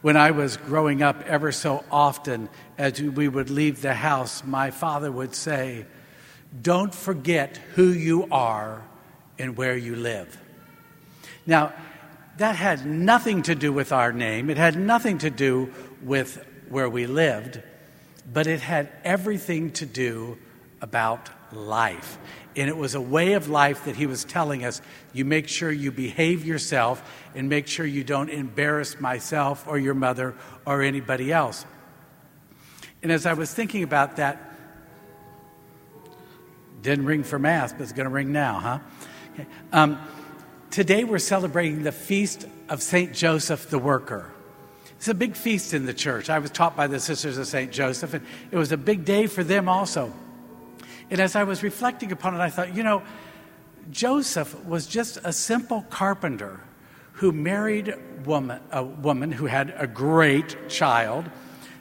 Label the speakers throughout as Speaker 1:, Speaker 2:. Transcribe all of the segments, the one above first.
Speaker 1: When I was growing up, ever so often, as we would leave the house, my father would say, Don't forget who you are and where you live. Now, that had nothing to do with our name, it had nothing to do with where we lived, but it had everything to do about life. And it was a way of life that he was telling us you make sure you behave yourself and make sure you don't embarrass myself or your mother or anybody else. And as I was thinking about that, didn't ring for Mass, but it's going to ring now, huh? Okay. Um, today we're celebrating the feast of St. Joseph the Worker. It's a big feast in the church. I was taught by the Sisters of St. Joseph, and it was a big day for them also. And as I was reflecting upon it, I thought, you know, Joseph was just a simple carpenter who married woman, a woman who had a great child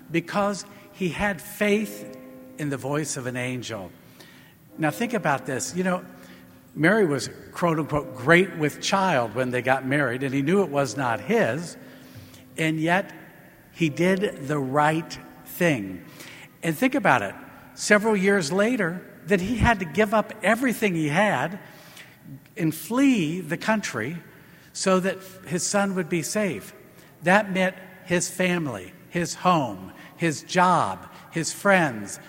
Speaker 1: because he had faith in the voice of an angel. Now, think about this. You know, Mary was, quote unquote, great with child when they got married, and he knew it was not his, and yet he did the right thing. And think about it. Several years later, that he had to give up everything he had and flee the country so that his son would be safe. That meant his family, his home, his job, his friends,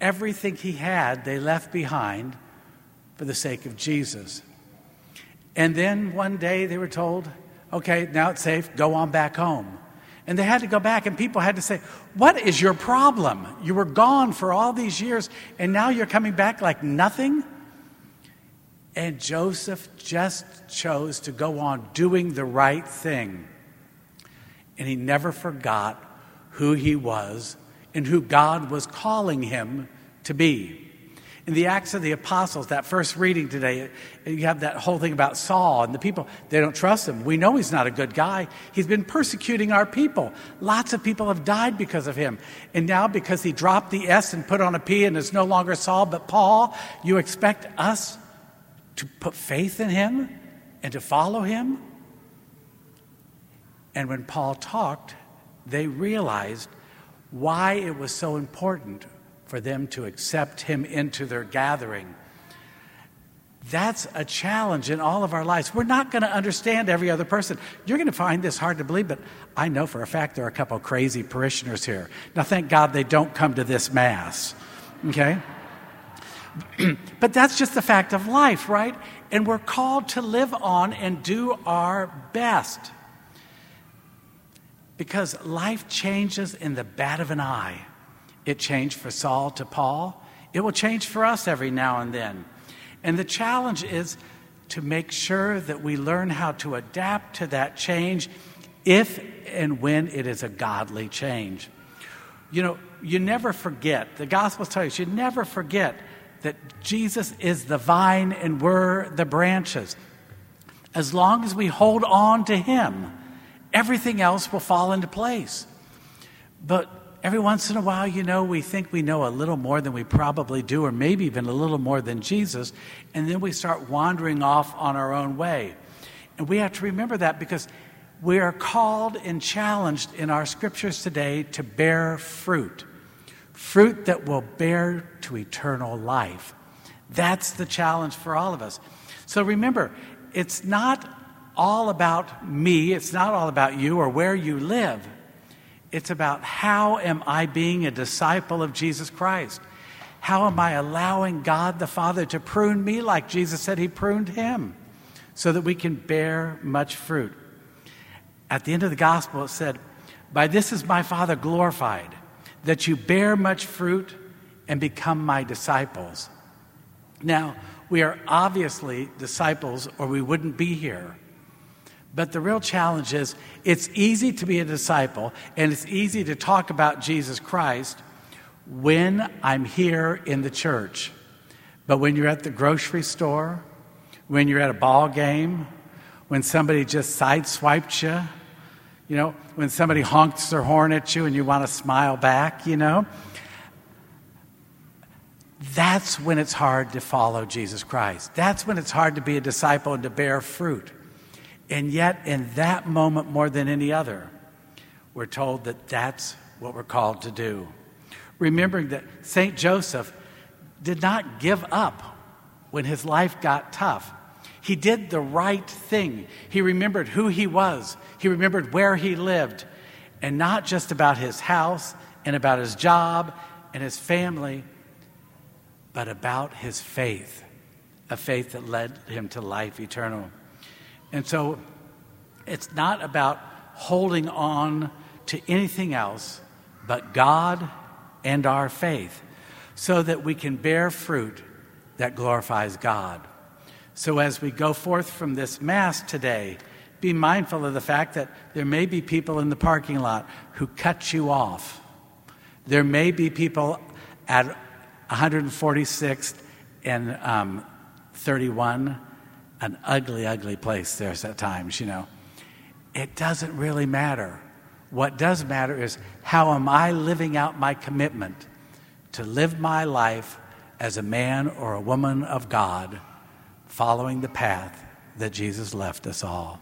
Speaker 1: everything he had, they left behind for the sake of Jesus. And then one day they were told, okay, now it's safe, go on back home. And they had to go back, and people had to say, What is your problem? You were gone for all these years, and now you're coming back like nothing? And Joseph just chose to go on doing the right thing. And he never forgot who he was and who God was calling him to be. In the Acts of the Apostles, that first reading today, you have that whole thing about Saul and the people, they don't trust him. We know he's not a good guy. He's been persecuting our people. Lots of people have died because of him. And now, because he dropped the S and put on a P and is no longer Saul but Paul, you expect us to put faith in him and to follow him? And when Paul talked, they realized why it was so important for them to accept him into their gathering. That's a challenge in all of our lives. We're not going to understand every other person. You're going to find this hard to believe, but I know for a fact there are a couple crazy parishioners here. Now, thank God they don't come to this Mass, okay? but that's just the fact of life, right? And we're called to live on and do our best. Because life changes in the bat of an eye. It changed for Saul to Paul. It will change for us every now and then. And the challenge is to make sure that we learn how to adapt to that change if and when it is a godly change. You know, you never forget, the Gospels tell you, you never forget that Jesus is the vine and we're the branches. As long as we hold on to Him, everything else will fall into place. But every once in a while, you know, we think we know a little more than we probably do, or maybe even a little more than Jesus, and then we start wandering off on our own way. And we have to remember that because we are called and challenged in our scriptures today to bear fruit fruit that will bear to eternal life. That's the challenge for all of us. So remember, it's not all about me, it's not all about you or where you live. It's about how am I being a disciple of Jesus Christ? How am I allowing God the Father to prune me like Jesus said he pruned him so that we can bear much fruit? At the end of the gospel, it said, By this is my Father glorified, that you bear much fruit and become my disciples. Now, we are obviously disciples, or we wouldn't be here. But the real challenge is it's easy to be a disciple and it's easy to talk about Jesus Christ when I'm here in the church. But when you're at the grocery store, when you're at a ball game, when somebody just sideswiped you, you know, when somebody honks their horn at you and you want to smile back, you know, that's when it's hard to follow Jesus Christ. That's when it's hard to be a disciple and to bear fruit. And yet, in that moment more than any other, we're told that that's what we're called to do. Remembering that St. Joseph did not give up when his life got tough. He did the right thing. He remembered who he was, he remembered where he lived, and not just about his house and about his job and his family, but about his faith, a faith that led him to life eternal. And so it's not about holding on to anything else but God and our faith so that we can bear fruit that glorifies God. So as we go forth from this Mass today, be mindful of the fact that there may be people in the parking lot who cut you off. There may be people at 146th and um, 31, an ugly, ugly place there's at times, you know. It doesn't really matter. What does matter is how am I living out my commitment to live my life as a man or a woman of God, following the path that Jesus left us all.